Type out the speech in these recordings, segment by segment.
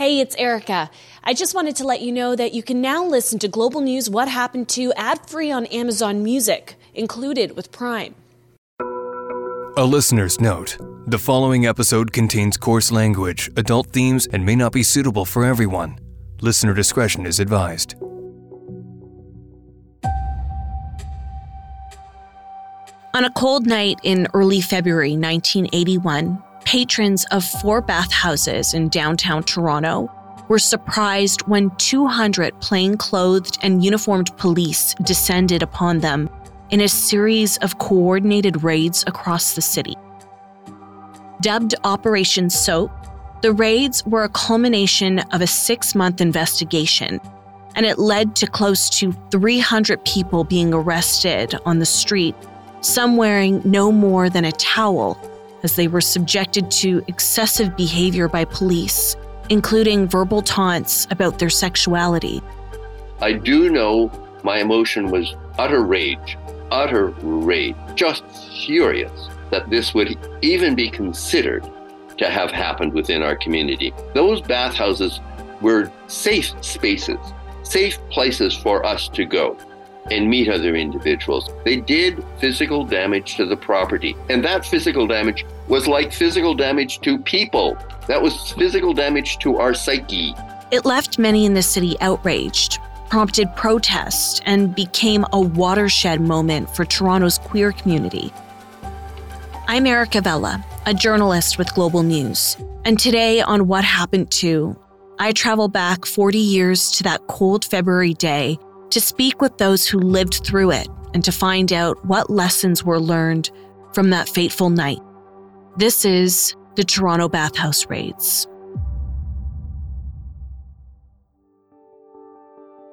Hey, it's Erica. I just wanted to let you know that you can now listen to Global News What Happened to ad free on Amazon Music, included with Prime. A listener's note the following episode contains coarse language, adult themes, and may not be suitable for everyone. Listener discretion is advised. On a cold night in early February 1981, patrons of four bathhouses in downtown Toronto were surprised when 200 plainclothed and uniformed police descended upon them in a series of coordinated raids across the city. Dubbed Operation Soap, the raids were a culmination of a six month investigation, and it led to close to 300 people being arrested on the street, some wearing no more than a towel as they were subjected to excessive behavior by police, including verbal taunts about their sexuality. I do know my emotion was utter rage, utter rage, just furious that this would even be considered to have happened within our community. Those bathhouses were safe spaces, safe places for us to go and meet other individuals. They did physical damage to the property, and that physical damage was like physical damage to people. That was physical damage to our psyche. It left many in the city outraged, prompted protest, and became a watershed moment for Toronto's queer community. I'm Erica Vella, a journalist with Global News, and today on What Happened To, I travel back 40 years to that cold February day to speak with those who lived through it and to find out what lessons were learned from that fateful night. This is the Toronto Bathhouse Raids.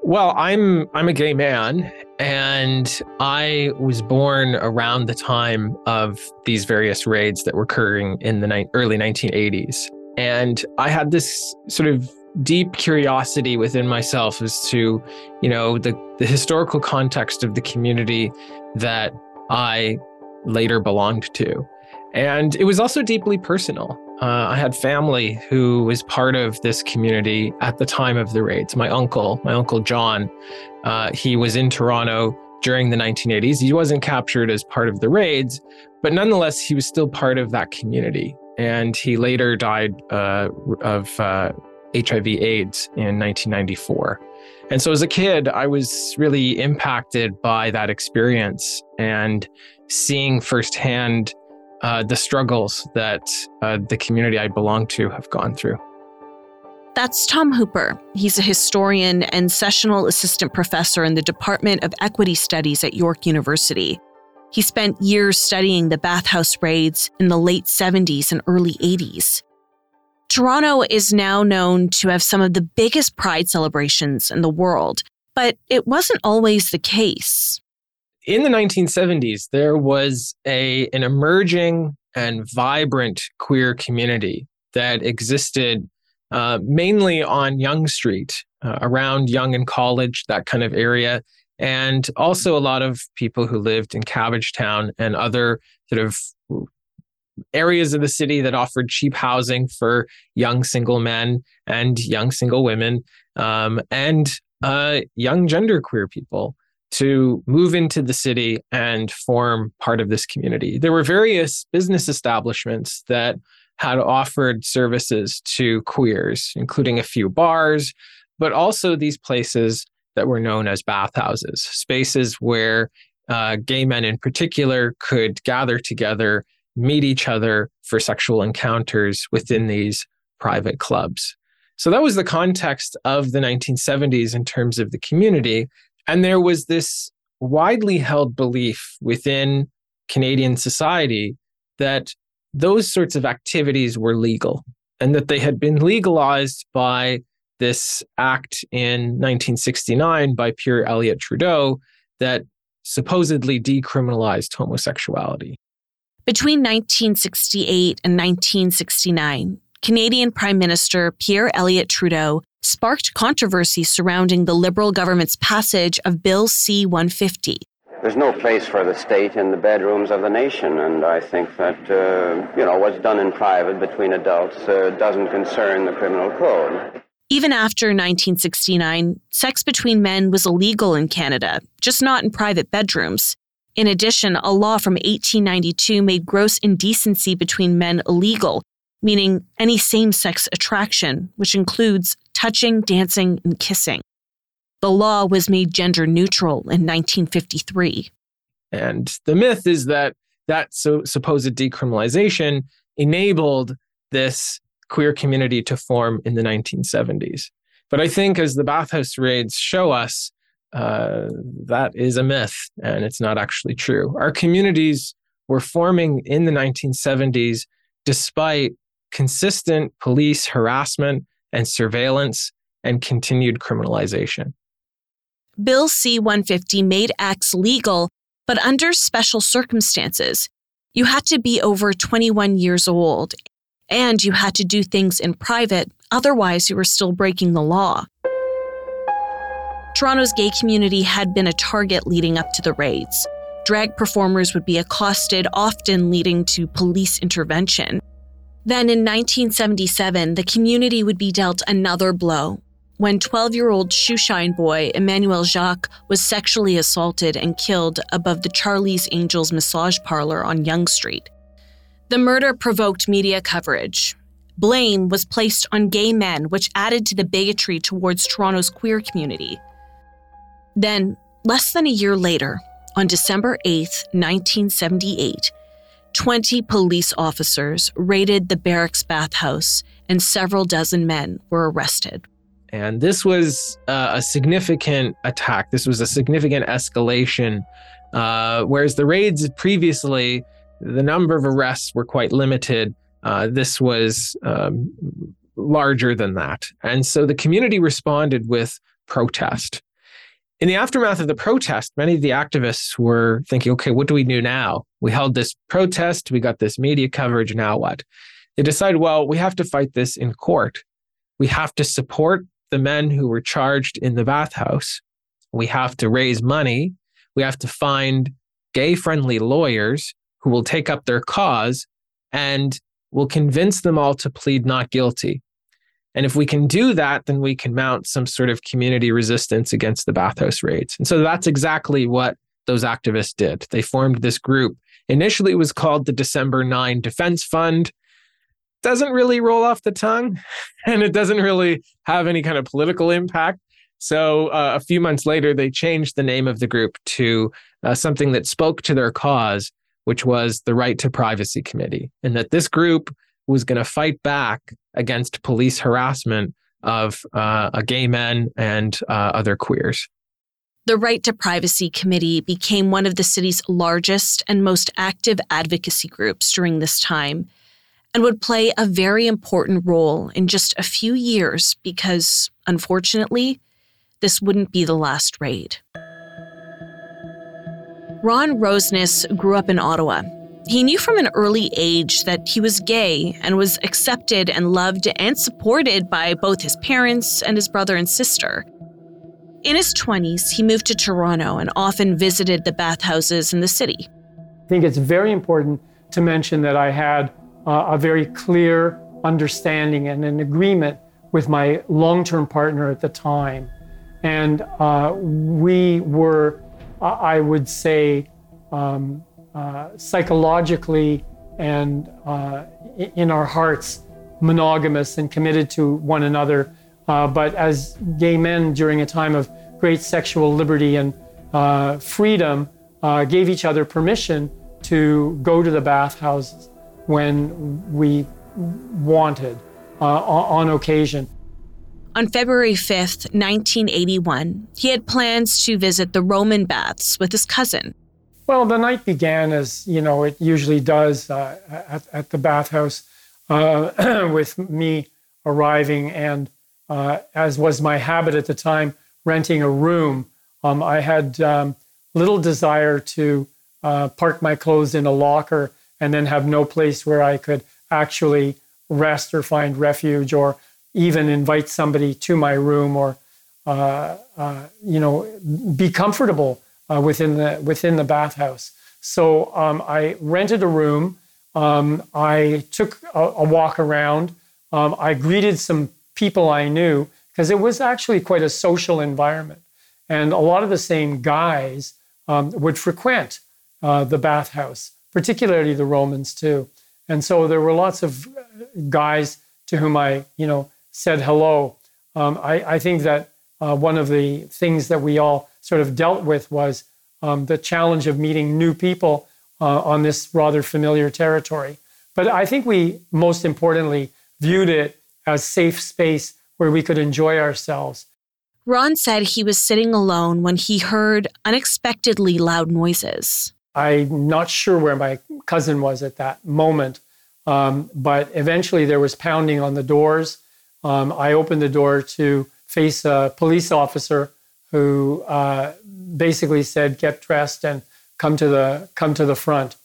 Well, I'm I'm a gay man and I was born around the time of these various raids that were occurring in the ni- early 1980s. And I had this sort of deep curiosity within myself as to, you know, the, the historical context of the community that I later belonged to. And it was also deeply personal. Uh, I had family who was part of this community at the time of the raids. My uncle, my uncle John, uh, he was in Toronto during the 1980s. He wasn't captured as part of the raids, but nonetheless, he was still part of that community. And he later died uh, of uh, HIV/AIDS in 1994. And so as a kid, I was really impacted by that experience and seeing firsthand uh, the struggles that uh, the community I belong to have gone through. That's Tom Hooper. He's a historian and sessional assistant professor in the Department of Equity Studies at York University. He spent years studying the bathhouse raids in the late 70s and early 80s. Toronto is now known to have some of the biggest pride celebrations in the world, but it wasn't always the case. In the 1970s, there was a, an emerging and vibrant queer community that existed uh, mainly on Yonge Street, uh, around Yonge and College, that kind of area, and also a lot of people who lived in Cabbage Town and other sort of areas of the city that offered cheap housing for young single men and young single women um, and uh, young genderqueer people to move into the city and form part of this community. There were various business establishments that had offered services to queers, including a few bars, but also these places that were known as bathhouses, spaces where uh, gay men in particular could gather together meet each other for sexual encounters within these private clubs. So that was the context of the 1970s in terms of the community. And there was this widely held belief within Canadian society that those sorts of activities were legal and that they had been legalized by this act in 1969 by Pierre Elliott Trudeau that supposedly decriminalized homosexuality. Between 1968 and 1969, Canadian Prime Minister Pierre Elliott Trudeau sparked controversy surrounding the Liberal government's passage of Bill C 150. There's no place for the state in the bedrooms of the nation, and I think that, uh, you know, what's done in private between adults uh, doesn't concern the criminal code. Even after 1969, sex between men was illegal in Canada, just not in private bedrooms. In addition, a law from 1892 made gross indecency between men illegal, meaning any same sex attraction, which includes touching, dancing, and kissing. The law was made gender neutral in 1953. And the myth is that that so supposed decriminalization enabled this queer community to form in the 1970s. But I think as the bathhouse raids show us, uh, that is a myth and it's not actually true. Our communities were forming in the 1970s despite consistent police harassment and surveillance and continued criminalization. Bill C 150 made acts legal, but under special circumstances. You had to be over 21 years old and you had to do things in private, otherwise, you were still breaking the law. Toronto's gay community had been a target leading up to the raids. Drag performers would be accosted, often leading to police intervention. Then in 1977, the community would be dealt another blow when 12 year old shoeshine boy Emanuel Jaques was sexually assaulted and killed above the Charlie's Angels massage parlor on Yonge Street. The murder provoked media coverage. Blame was placed on gay men, which added to the bigotry towards Toronto's queer community. Then, less than a year later, on December 8, 1978, 20 police officers raided the barracks bathhouse and several dozen men were arrested. And this was uh, a significant attack. This was a significant escalation. Uh, whereas the raids previously the number of arrests were quite limited. Uh, this was um, larger than that. And so the community responded with protest. In the aftermath of the protest, many of the activists were thinking, okay, what do we do now? We held this protest, we got this media coverage, now what? They decided, well, we have to fight this in court. We have to support the men who were charged in the bathhouse. We have to raise money. We have to find gay friendly lawyers who will take up their cause and will convince them all to plead not guilty. And if we can do that, then we can mount some sort of community resistance against the bathhouse raids. And so that's exactly what those activists did. They formed this group. Initially, it was called the December 9 Defense Fund. Doesn't really roll off the tongue, and it doesn't really have any kind of political impact. So uh, a few months later, they changed the name of the group to uh, something that spoke to their cause which was the Right to Privacy Committee, and that this group was going to fight back against police harassment of uh, gay men and uh, other queers. The Right to Privacy Committee became one of the city's largest and most active advocacy groups during this time and would play a very important role in just a few years because, unfortunately, this wouldn't be the last raid. Ron Rosenes grew up in Ottawa. He knew from an early age that he was gay and was accepted and loved and supported by both his parents and his brother and sister. In his 20s, he moved to Toronto and often visited the bathhouses in the city. I think it's very important to mention that I had uh, a very clear understanding and an agreement with my long term partner at the time. And uh, we were I would say, um, uh, psychologically and uh, in our hearts, monogamous and committed to one another. Uh, but as gay men during a time of great sexual liberty and uh, freedom, uh, gave each other permission to go to the bathhouses when we wanted on occasion. On February 5th, 1981, he had plans to visit the Roman baths with his cousin. Well, the night began as, you know, it usually does uh, at, at, the bathhouse uh, with me arriving and, uh, as was my habit at the time, renting a room. Um, I had um, little desire to uh, park my clothes in a locker and then have no place where I could actually rest or find refuge or even invite somebody to my room or uh, uh, you know be comfortable uh, within the within the bathhouse. So um, I rented a room. Um, I took a, a walk around. Um, I greeted some people I knew because it was actually quite a social environment. And a lot of the same guys um, would frequent uh, the bathhouse, particularly the Romans too. And so there were lots of guys to whom I, you know, said hello. Um, I, I, think that uh, one of the things that we all sort of dealt with was um, the challenge of meeting new people uh, on this rather familiar territory. But I think we most importantly viewed it as safe space where we could enjoy ourselves. Ron said he was sitting alone when he heard unexpectedly loud noises. I'm not sure where my cousin was at that moment, um, but eventually there was pounding on the doors. Um, I opened the door to face a police officer who uh, basically said, "Get dressed and come to the come to the front."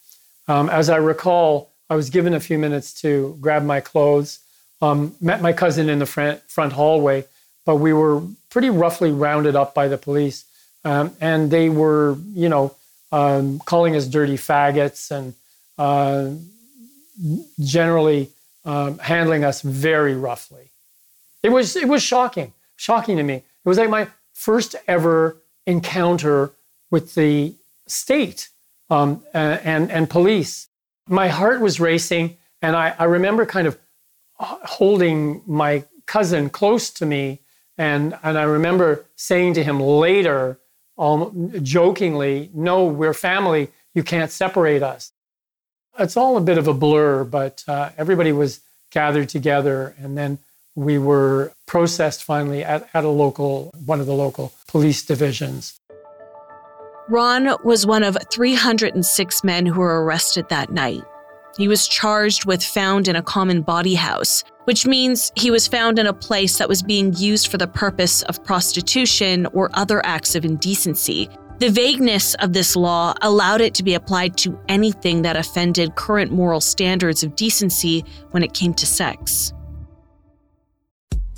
Um, as I recall, I was given a few minutes to grab my clothes. Um, met my cousin in the front front hallway, but we were pretty roughly rounded up by the police, um, and they were, you know, um, calling us dirty faggots and uh, generally um, handling us very roughly. It was it was shocking, shocking to me. It was like my first ever encounter with the state um, and and police. My heart was racing, and I, I remember kind of holding my cousin close to me, and and I remember saying to him later um, jokingly, no, we're family. You can't separate us. It's all a bit of a blur, but uh, everybody was gathered together. And then we were processed finally at, at a local, one of the local police divisions. Ron was one of 306 men who were arrested that night. He was charged with found in a common bawdy house, which means he was found in a place that was being used for the purpose of prostitution or other acts of indecency. The vagueness of this law allowed it to be applied to anything that offended current moral standards of decency when it came to sex.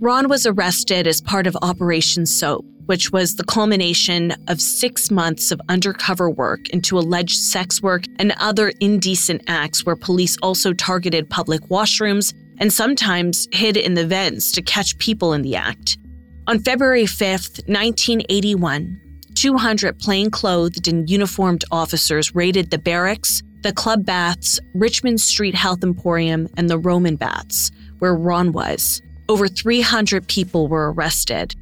Ron was arrested as part of Operation Soap which was the culmination of six months of undercover work into alleged sex work and other indecent acts where police also targeted public washrooms and sometimes hid in the vents to catch people in the act. On February 5th, 1981, 200 plainclothed and uniformed officers raided the barracks, the club baths, Richmond Street Health Emporium, and the Roman baths, where Ron was. Over 300 people were arrested,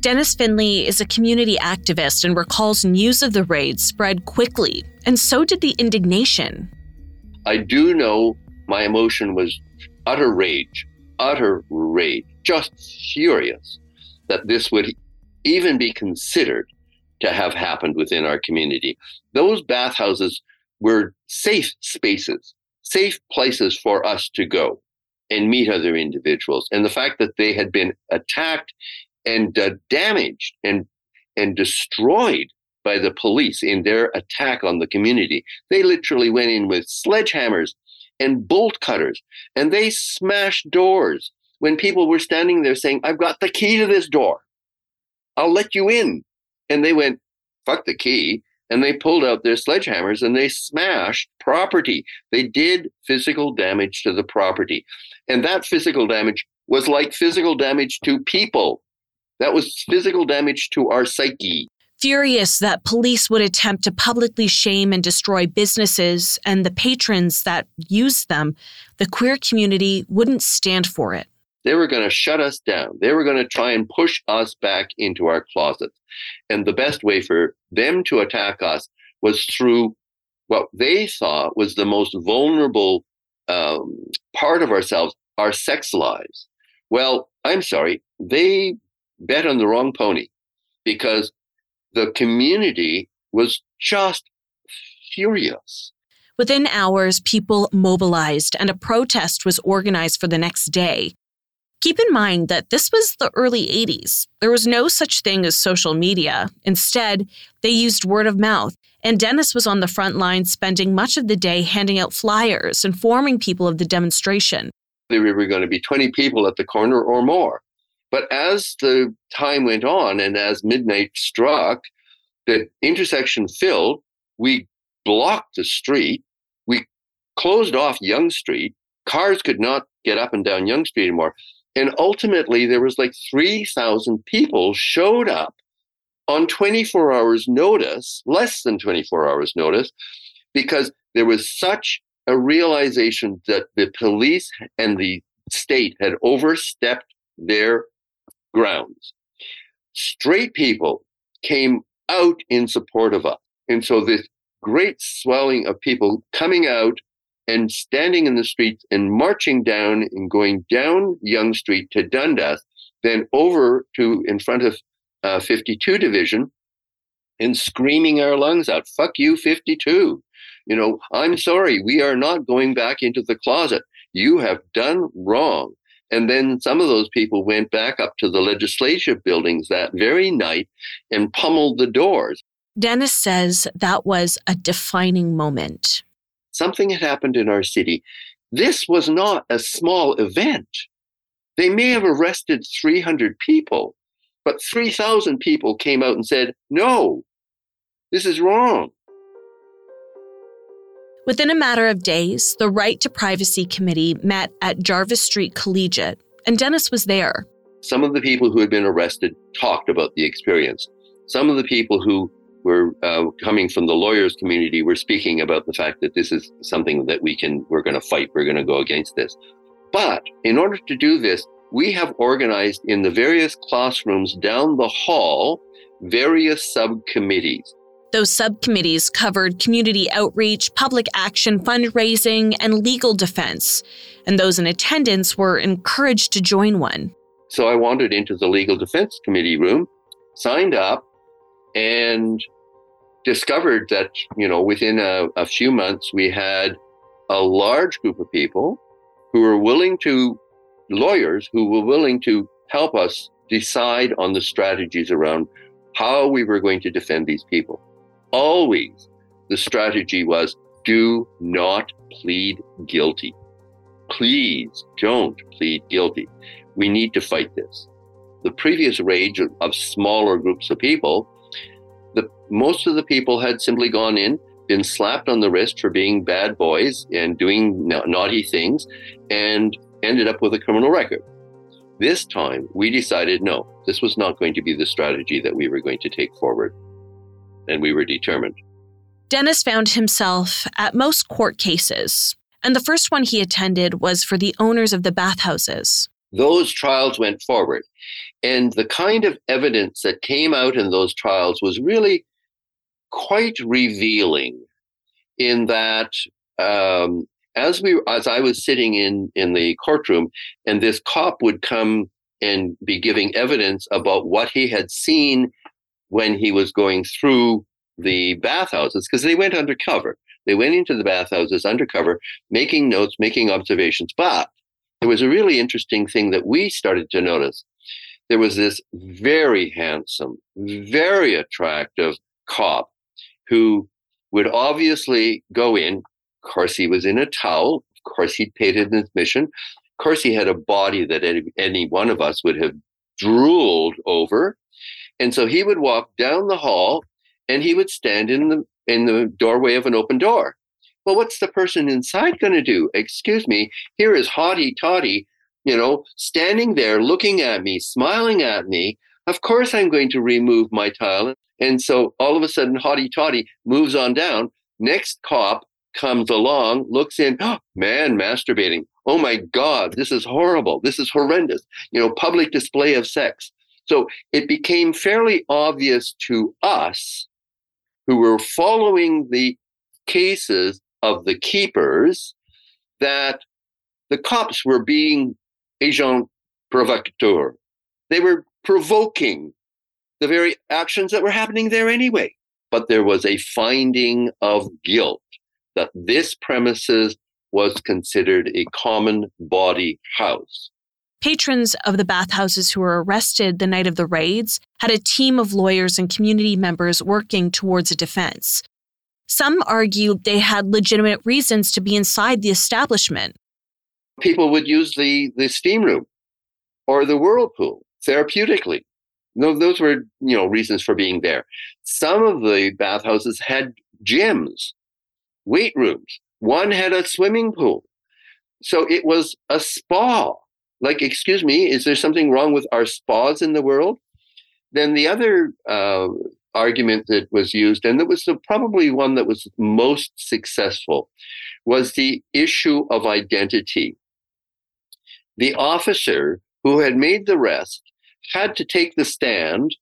Dennis Findlay is a community activist and recalls news of the raid spread quickly, and so did the indignation. I do know my emotion was utter rage, utter rage, just furious that this would even be considered to have happened within our community. Those bathhouses were safe spaces, safe places for us to go and meet other individuals. And the fact that they had been attacked and uh, damaged and and destroyed by the police in their attack on the community. They literally went in with sledgehammers and bolt cutters and they smashed doors when people were standing there saying, I've got the key to this door. I'll let you in. And they went, fuck the key. And they pulled out their sledgehammers and they smashed property. They did physical damage to the property. And that physical damage was like physical damage to people. That was physical damage to our psyche. Furious that police would attempt to publicly shame and destroy businesses and the patrons that used them, the queer community wouldn't stand for it. They were going to shut us down. They were going to try and push us back into our closets. And the best way for them to attack us was through what they thought was the most vulnerable um, part of ourselves, our sex lives. Well, I'm sorry, they bet on the wrong pony because the community was just furious. Within hours, people mobilized and a protest was organized for the next day. Keep in mind that this was the early 80s. There was no such thing as social media. Instead, they used word of mouth, and Dennis was on the front line spending much of the day handing out flyers, informing people of the demonstration. There were going to be 20 people at the corner or more. But as the time went on and as midnight struck, the intersection filled. We blocked the street. We closed off Yonge Street. Cars could not get up and down Yonge Street anymore. And ultimately, there was like 3,000 people showed up on 24 hours notice, less than 24 hours notice, because there was such a realization that the police and the state had overstepped their grounds. Straight people came out in support of us. And so this great swelling of people coming out and standing in the streets and marching down and going down Yonge Street to Dundas, then over to in front of uh, 52 Division and screaming our lungs out, fuck you, 52. You know, I'm sorry, we are not going back into the closet. You have done wrong. And then some of those people went back up to the legislative buildings that very night and pummeled the doors. Dennis says that was a defining moment something had happened in our city. This was not a small event. They may have arrested 300 people, but 3,000 people came out and said, no, this is wrong. Within a matter of days, the Right to Privacy Committee met at Jarvis Street Collegiate, and Dennis was there. Some of the people who had been arrested talked about the experience. Some of the people who we're uh, coming from the lawyers community we're speaking about the fact that this is something that we can we're going to fight we're going to go against this but in order to do this we have organized in the various classrooms down the hall various subcommittees those subcommittees covered community outreach, public action, fundraising, and legal defense. And those in attendance were encouraged to join one. So I wandered into the legal defense committee room, signed up, and discovered that you know within a, a, few months we had a large group of people who were willing to lawyers who were willing to help us decide on the strategies around how we were going to defend these people. Always the strategy was do not plead guilty. Please don't plead guilty. We need to fight this. The previous rage of, of smaller groups of people the most of the people had simply gone in, been slapped on the wrist for being bad boys and doing na- naughty things, and ended up with a criminal record. This time, we decided no, this was not going to be the strategy that we were going to take forward. And we were determined. Dennis found himself at most court cases, and the first one he attended was for the owners of the bathhouses. Those trials went forward. And the kind of evidence that came out in those trials was really quite revealing in that um, as we as I was sitting in in the courtroom and this cop would come and be giving evidence about what he had seen when he was going through the bathhouses because they went undercover. They went into the bathhouses undercover, making notes, making observations. But there was a really interesting thing that we started to notice there was this very handsome, very attractive cop who would obviously go in. Of course, he was in a towel. Of course, he'd paid his admission. Of course, he had a body that any, any one of us would have drooled over. And so he would walk down the hall and he would stand in the in the doorway of an open door. Well, what's the person inside going to do? Excuse me, here is Hottie Toddy you know, standing there looking at me, smiling at me, of course I'm going to remove my tile. And so all of a sudden, Hottie Toddy moves on down. Next cop comes along, looks in, oh, man, masturbating. Oh my God, this is horrible. This is horrendous. You know, public display of sex. So it became fairly obvious to us who were following the cases of the keepers that the cops were being agent provocateur. They were provoking the very actions that were happening there anyway. But there was a finding of guilt that this premises was considered a common bawdy house. Patrons of the bathhouses who were arrested the night of the raids had a team of lawyers and community members working towards a defense. Some argued they had legitimate reasons to be inside the establishment. People would use the, the steam room or the whirlpool therapeutically. No, those were, you know, reasons for being there. Some of the bathhouses had gyms, weight rooms. One had a swimming pool. So it was a spa. Like, excuse me, is there something wrong with our spas in the world? Then the other uh, argument that was used, and that was the, probably one that was most successful, was the issue of identity. The officer who had made the arrest had to take the stand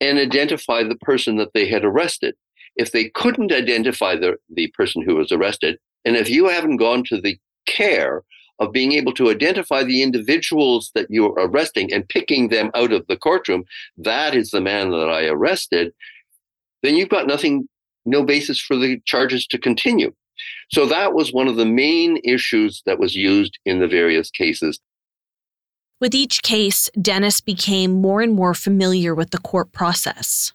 and identify the person that they had arrested. If they couldn't identify the, the person who was arrested, and if you haven't gone to the care of being able to identify the individuals that you're arresting and picking them out of the courtroom, that is the man that I arrested, then you've got nothing, no basis for the charges to continue. So that was one of the main issues that was used in the various cases. With each case, Dennis became more and more familiar with the court process.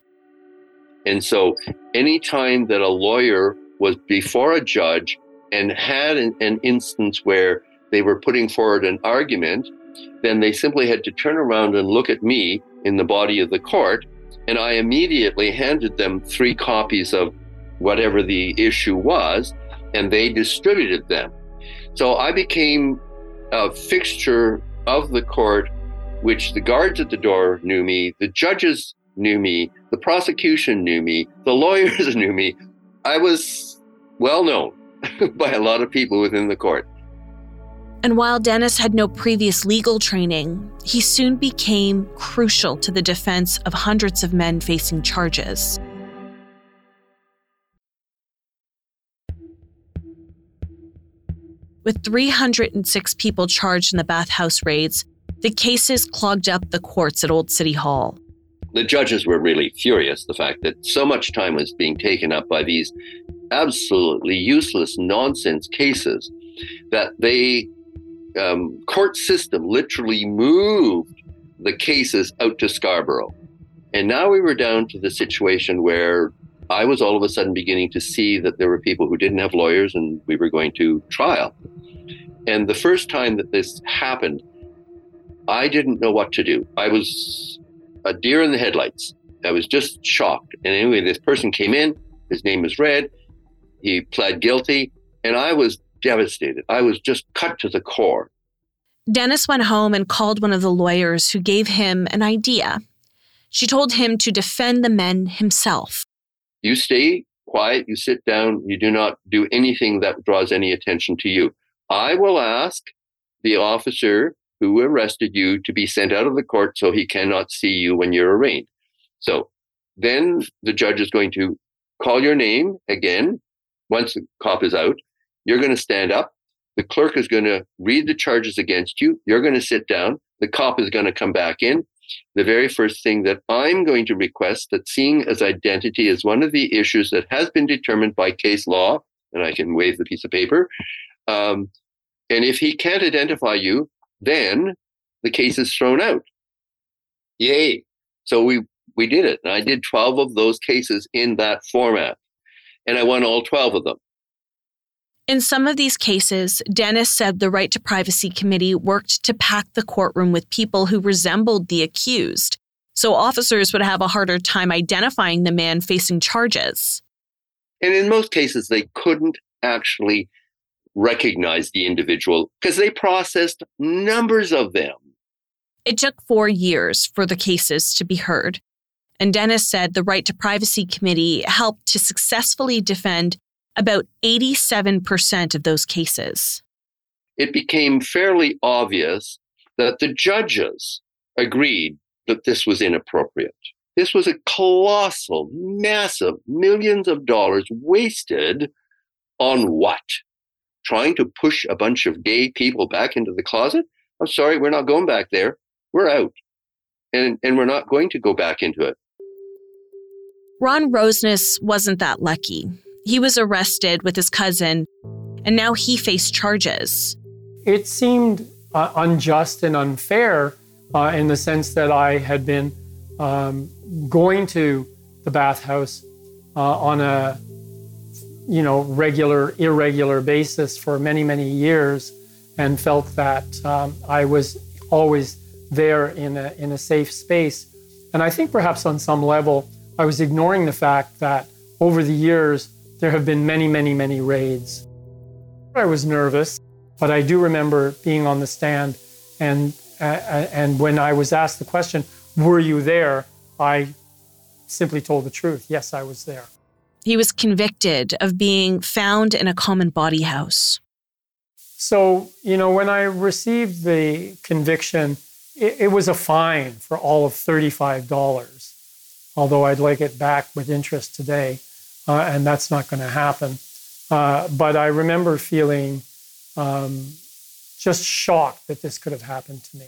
And so, anytime that a lawyer was before a judge and had an, an, instance where they were putting forward an argument, then they simply had to turn around and look at me in the body of the court. And I immediately handed them three copies of whatever the issue was, and they distributed them. So I became a fixture of the court, which the guards at the door knew me, the judges knew me, the prosecution knew me, the lawyers knew me. I was well known by a lot of people within the court. And while Dennis had no previous legal training, he soon became crucial to the defense of hundreds of men facing charges. With 306 people charged in the bathhouse raids, the cases clogged up the courts at Old City Hall. The judges were really furious, the fact that so much time was being taken up by these absolutely useless nonsense cases that they um, court system literally moved the cases out to Scarborough. And now we were down to the situation where I was all of a sudden beginning to see that there were people who didn't have lawyers and we were going to trial. And the first time that this happened, I didn't know what to do. I was a deer in the headlights. I was just shocked. And anyway, this person came in, his name was Red. He pled guilty, and I was devastated. I was just cut to the core. Dennis went home and called one of the lawyers who gave him an idea. She told him to defend the men himself. You stay quiet, you sit down, you do not do anything that draws any attention to you. I will ask the officer who arrested you to be sent out of the court so he cannot see you when you're arraigned. So then the judge is going to call your name again once the cop is out. You're going to stand up. The clerk is going to read the charges against you. You're going to sit down. The cop is going to come back in the very first thing that I'm going to request that seeing as identity is one of the issues that has been determined by case law, and I can wave the piece of paper. Um, and if he can't identify you, then the case is thrown out. Yay. So we, we did it. And I did 12 of those cases in that format. And I won all 12 of them. In some of these cases, Dennis said the Right to Privacy Committee worked to pack the courtroom with people who resembled the accused, so officers would have a harder time identifying the man facing charges. And in most cases, they couldn't actually recognize the individual because they processed numbers of them. It took four years for the cases to be heard. And Dennis said the Right to Privacy Committee helped to successfully defend about 87% of those cases. It became fairly obvious that the judges agreed that this was inappropriate. This was a colossal, massive, millions of dollars wasted on what? Trying to push a bunch of gay people back into the closet? I'm sorry, we're not going back there. We're out. And, and we're not going to go back into it. Ron Rosenes wasn't that lucky. He was arrested with his cousin, and now he faced charges. It seemed uh, unjust and unfair uh, in the sense that I had been um, going to the bathhouse uh, on a you know regular irregular basis for many many years and felt that um, I was always there in a, in a safe space and I think perhaps on some level I was ignoring the fact that over the years there have been many many many raids I was nervous but I do remember being on the stand and uh, and when I was asked the question were you there I simply told the truth. Yes, I was there. He was convicted of being found in a common bawdy house. So, you know, when I received the conviction, it, it was a fine for all of $35, although I'd like it back with interest today, uh, and that's not going to happen. Uh, but I remember feeling um, just shocked that this could have happened to me.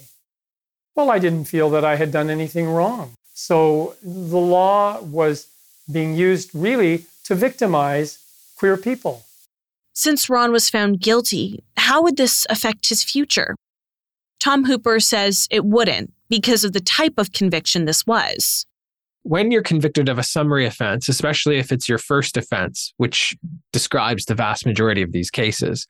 Well, I didn't feel that I had done anything wrong. So the law was being used really to victimize queer people. Since Ron was found guilty, how would this affect his future? Tom Hooper says it wouldn't because of the type of conviction this was. When you're convicted of a summary offense, especially if it's your first offense, which describes the vast majority of these cases,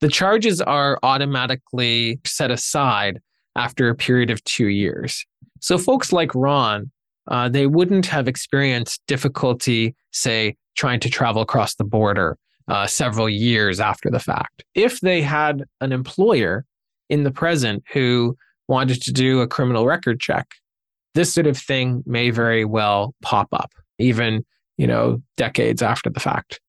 the charges are automatically set aside after a period of two years. So folks like Ron, uh, they wouldn't have experienced difficulty, say, trying to travel across the border uh, several years after the fact. If they had an employer in the present who wanted to do a criminal record check, this sort of thing may very well pop up, even you know decades after the fact.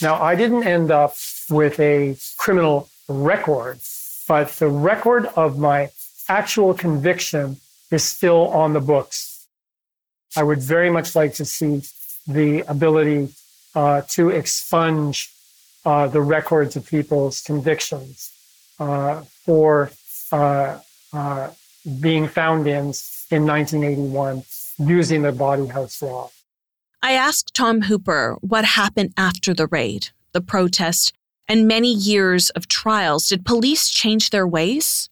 Now, I didn't end up with a criminal record, but the record of my actual conviction is still on the books. I would very much like to see the ability uh, to expunge uh, the records of people's convictions uh, for uh, uh, being found in in 1981 using the bawdy house law. I asked Tom Hooper what happened after the raid, the protest, and many years of trials. Did police change their ways?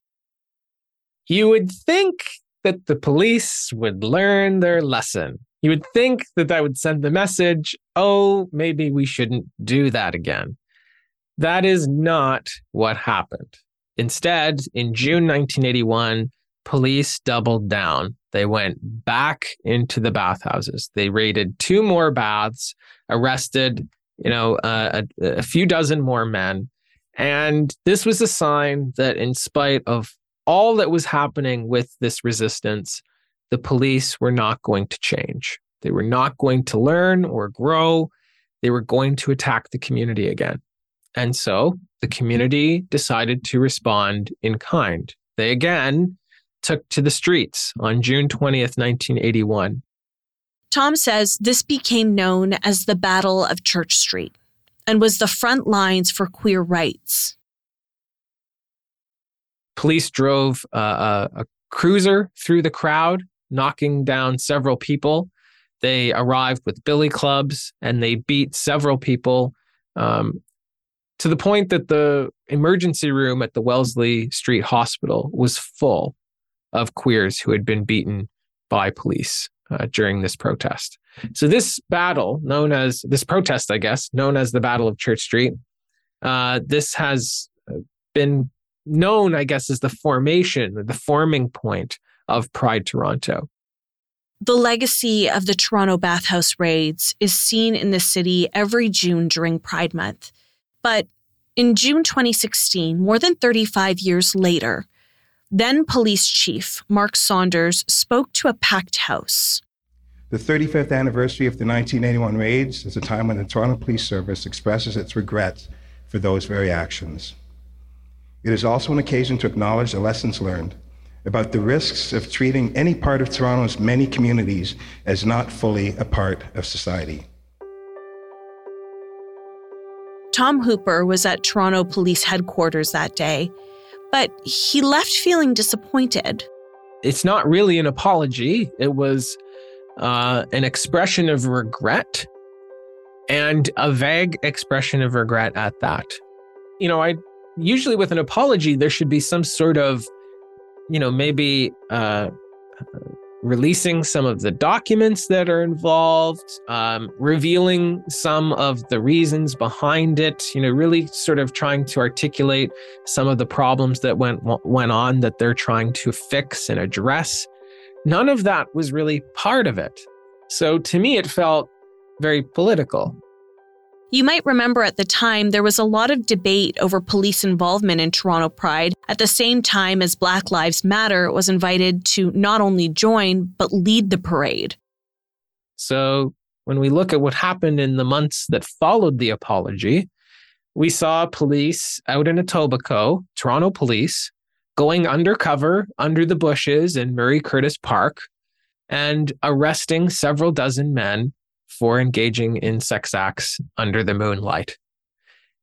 You would think that the police would learn their lesson. You would think that that would send the message oh, maybe we shouldn't do that again. That is not what happened. Instead, in June 1981, police doubled down. They went back into the bathhouses. They raided two more baths, arrested, you know, uh, a, a few dozen more men. And this was a sign that, in spite of all that was happening with this resistance, the police were not going to change. They were not going to learn or grow. They were going to attack the community again. And so the community decided to respond in kind. They again took to the streets on June 20th, 1981. Tom says this became known as the Battle of Church Street and was the front lines for queer rights police drove uh, a, a cruiser through the crowd, knocking down several people. They arrived with billy clubs and they beat several people um, to the point that the emergency room at the Wellesley Street Hospital was full of queers who had been beaten by police uh, during this protest. So, this battle, known as this protest, I guess, known as the Battle of Church Street, uh, this has uh, been known, I guess, as the formation, the forming point of Pride Toronto. The legacy of the Toronto bathhouse raids is seen in the city every June during Pride Month. But in June 2016, more than 35 years later, then police chief Mark Saunders spoke to a packed house. The 35th anniversary of the 1981 raids is a time when the Toronto Police Service expresses its regret for those very actions. It is also an occasion to acknowledge the lessons learned about the risks of treating any part of Toronto's many communities as not fully a part of society. Tom Hooper was at Toronto Police Headquarters that day, but he left feeling disappointed. It's not really an apology, it was uh, an expression of regret and a vague expression of regret at that. You know, I usually with an apology, there should be some sort of, you know, maybe uh, releasing some of the documents that are involved, um, revealing some of the reasons behind it, you know, really sort of trying to articulate some of the problems that went went on that they're trying to fix and address. None of that was really part of it. So to me, it felt very political. You might remember at the time there was a lot of debate over police involvement in Toronto Pride at the same time as Black Lives Matter was invited to not only join, but lead the parade. So, when we look at what happened in the months that followed the apology, we saw police out in Etobicoke, Toronto police, going undercover under the bushes in Marie Curtis Park and arresting several dozen men for engaging in sex acts under the moonlight.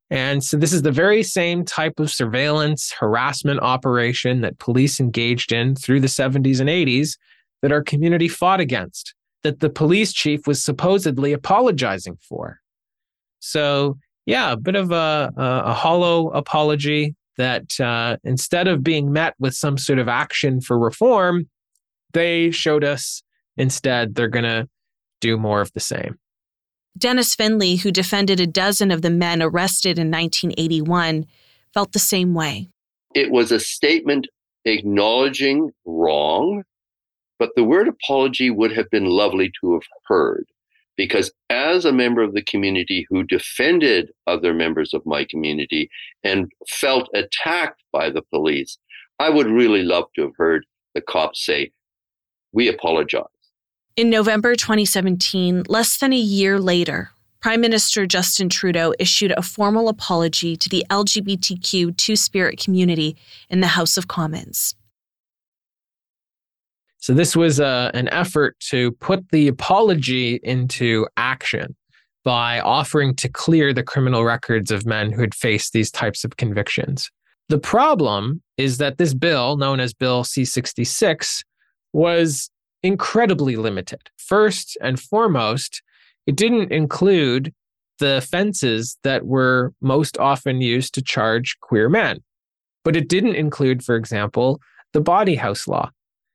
And so, this is the very same type of surveillance harassment operation that police engaged in through the 70s and 80s that our community fought against, that the police chief was supposedly apologizing for. So, yeah, a bit of a, a, a hollow apology that uh, instead of being met with some sort of action for reform, they showed us instead they're going to do more of the same. Dennis Findlay, who defended a dozen of the men arrested in 1981, felt the same way. It was a statement acknowledging wrong, but the word apology would have been lovely to have heard. Because as a member of the community who defended other members of my community and felt attacked by the police, I would really love to have heard the cops say, We apologize. In November 2017, less than a year later, Prime Minister Justin Trudeau issued a formal apology to the LGBTQ Two Spirit community in the House of Commons. So, this was uh, an effort to put the apology into action by offering to clear the criminal records of men who had faced these types of convictions. The problem is that this bill, known as Bill C 66, was incredibly limited. First and foremost, it didn't include the offenses that were most often used to charge queer men. But it didn't include, for example, the bawdy house law.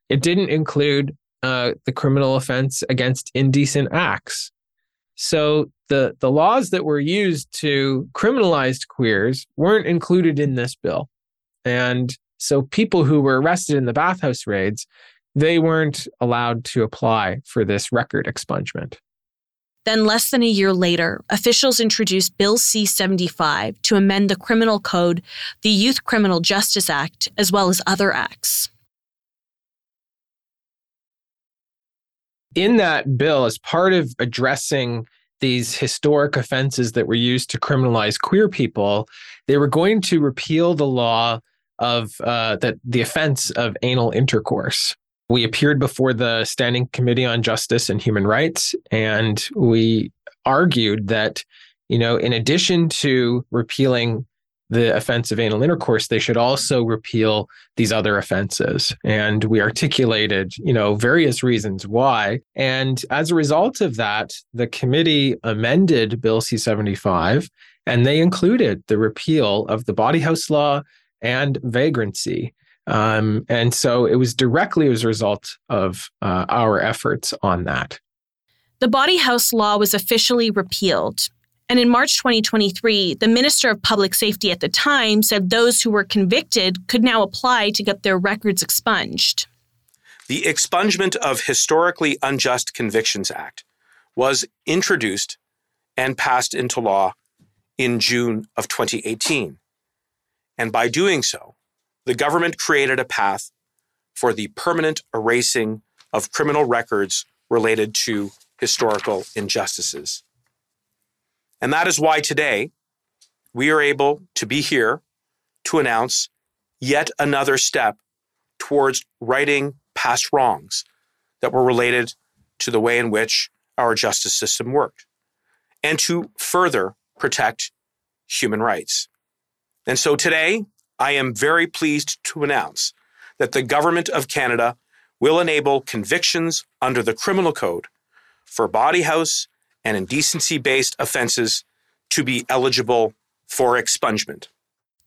It didn't include uh, the criminal offense against indecent acts. So the, the laws that were used to criminalize queers weren't included in this bill. And so people who were arrested in the bathhouse raids they weren't allowed to apply for this record expungement. Then, less than a year later, officials introduced Bill C 75 to amend the criminal code, the Youth Criminal Justice Act, as well as other acts. In that bill, as part of addressing these historic offenses that were used to criminalize queer people, they were going to repeal the law of uh, that the offense of anal intercourse. We appeared before the Standing Committee on Justice and Human Rights, and we argued that, you know, in addition to repealing the offense of anal intercourse, they should also repeal these other offenses. And we articulated, you know, various reasons why. And as a result of that, the committee amended Bill C 75 and they included the repeal of the bawdy house law and vagrancy. Um, and so it was directly as a result of uh, our efforts on that. The bawdy House law was officially repealed. And in March 2023, the Minister of Public Safety at the time said those who were convicted could now apply to get their records expunged. The Expungement of Historically Unjust Convictions Act was introduced and passed into law in June of 2018. And by doing so, the government created a path for the permanent erasing of criminal records related to historical injustices. And that is why today we are able to be here to announce yet another step towards righting past wrongs that were related to the way in which our justice system worked and to further protect human rights. And so today, I am very pleased to announce that the Government of Canada will enable convictions under the Criminal Code for bawdy house and indecency based offenses to be eligible for expungement.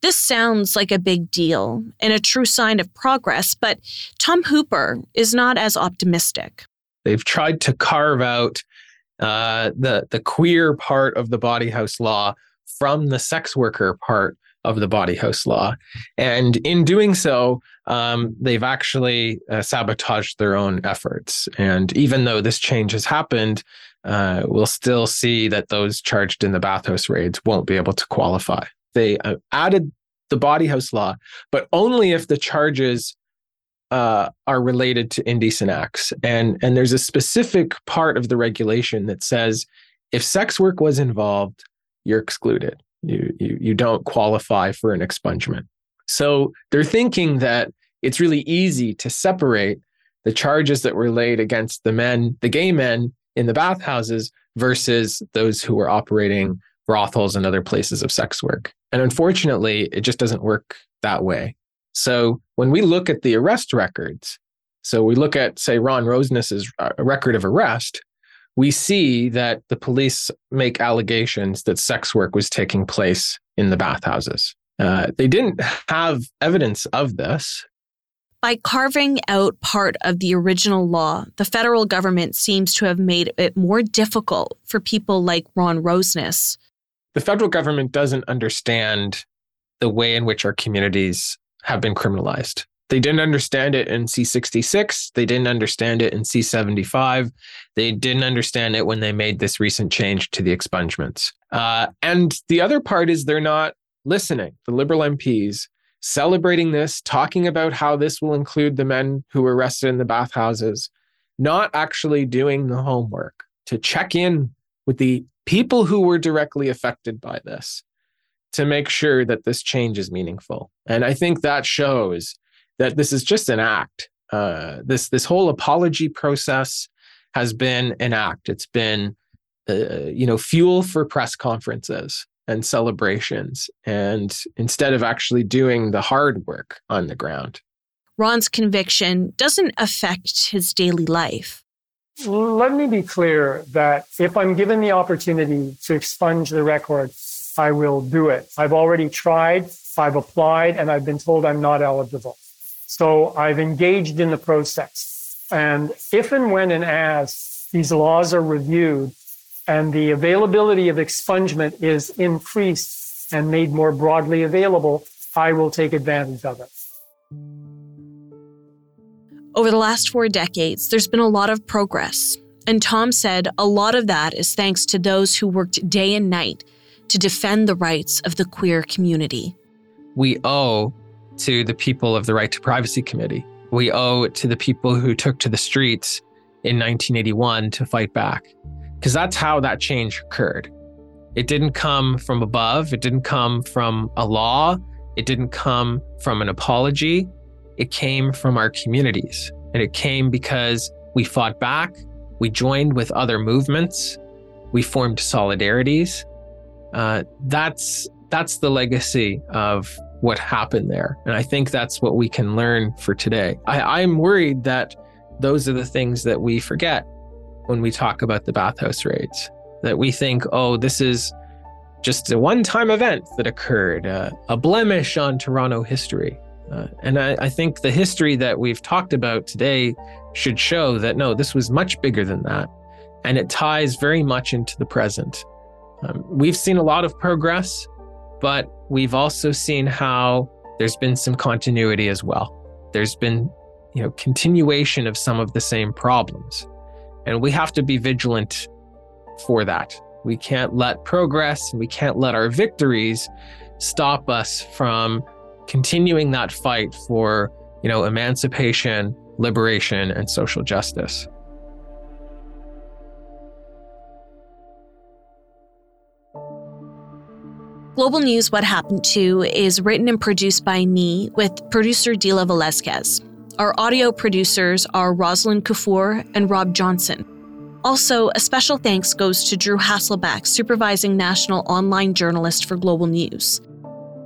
This sounds like a big deal and a true sign of progress, but Tom Hooper is not as optimistic. They've tried to carve out uh, the the queer part of the bawdy house law from the sex worker part of the bawdy house law, and in doing so, um, they've actually uh, sabotaged their own efforts. And even though this change has happened, uh, we'll still see that those charged in the bathhouse raids won't be able to qualify. They uh, added the bawdy house law, but only if the charges uh, are related to indecent acts. And, and there's a specific part of the regulation that says if sex work was involved, you're excluded. You, you, you don't qualify for an expungement. So they're thinking that it's really easy to separate the charges that were laid against the men, the gay men in the bathhouses versus those who were operating brothels and other places of sex work. And unfortunately, it just doesn't work that way. So when we look at the arrest records, so we look at, say, Ron Rosenes's uh, record of arrest, we see that the police make allegations that sex work was taking place in the bathhouses. Uh, they didn't have evidence of this. By carving out part of the original law, the federal government seems to have made it more difficult for people like Ron Rosenes. The federal government doesn't understand the way in which our communities have been criminalized. They didn't understand it in C66. They didn't understand it in C75. They didn't understand it when they made this recent change to the expungements. Uh, and the other part is they're not listening. The Liberal MPs celebrating this, talking about how this will include the men who were arrested in the bathhouses, not actually doing the homework to check in with the people who were directly affected by this to make sure that this change is meaningful. And I think that shows that this is just an act. Uh, this this whole apology process has been an act. It's been uh, you know fuel for press conferences and celebrations, and instead of actually doing the hard work on the ground. Ron's conviction doesn't affect his daily life. Let me be clear that if I'm given the opportunity to expunge the record, I will do it. I've already tried, I've applied, and I've been told I'm not eligible. So I've engaged in the process. And if and when and as these laws are reviewed and the availability of expungement is increased and made more broadly available, I will take advantage of it. Over the last four decades, there's been a lot of progress. And Tom said a lot of that is thanks to those who worked day and night to defend the rights of the queer community. We owe to the people of the Right to Privacy Committee. We owe it to the people who took to the streets in 1981 to fight back, because that's how that change occurred. It didn't come from above, it didn't come from a law, it didn't come from an apology. It came from our communities. And it came because we fought back, we joined with other movements, we formed solidarities, uh, that's that's the legacy of what happened there, and I think that's what we can learn for today. I, I'm worried that those are the things that we forget when we talk about the bathhouse raids. That we think, oh, this is just a one-time event that occurred, uh, a blemish on Toronto history. Uh, and I, I, think the history that we've talked about today should show that no, this was much bigger than that. And it ties very much into the present. Um, we've seen a lot of progress, but we've also seen how there's been some continuity as well. There's been, you know, continuation of some of the same problems. And we have to be vigilant for that. We can't let progress and we can't let our victories stop us from continuing that fight for, you know, emancipation, liberation, and social justice. Global News What Happened To is written and produced by me with producer Dila Velazquez. Our audio producers are Rosalind Kafur and Rob Johnson. Also, a special thanks goes to Drew Hasselback, supervising national online journalist for Global News.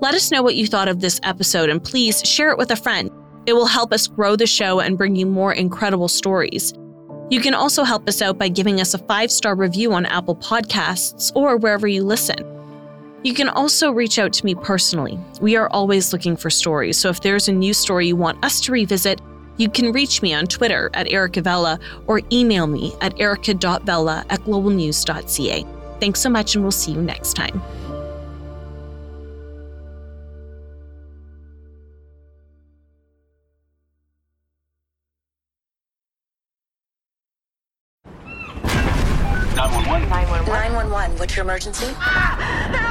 Let us know what you thought of this episode and please share it with a friend. It will help us grow the show and bring you more incredible stories. You can also help us out by giving us a five star review on Apple Podcasts or wherever you listen. You can also reach out to me personally. We are always looking for stories, so if there's a new story you want us to revisit, you can reach me on Twitter at Erica Vella or email me at erica.vella at globalnews.ca. Thanks so much, and we'll see you next time. Nine one one. Nine one one. Nine one one. What's your emergency? Ah, I'm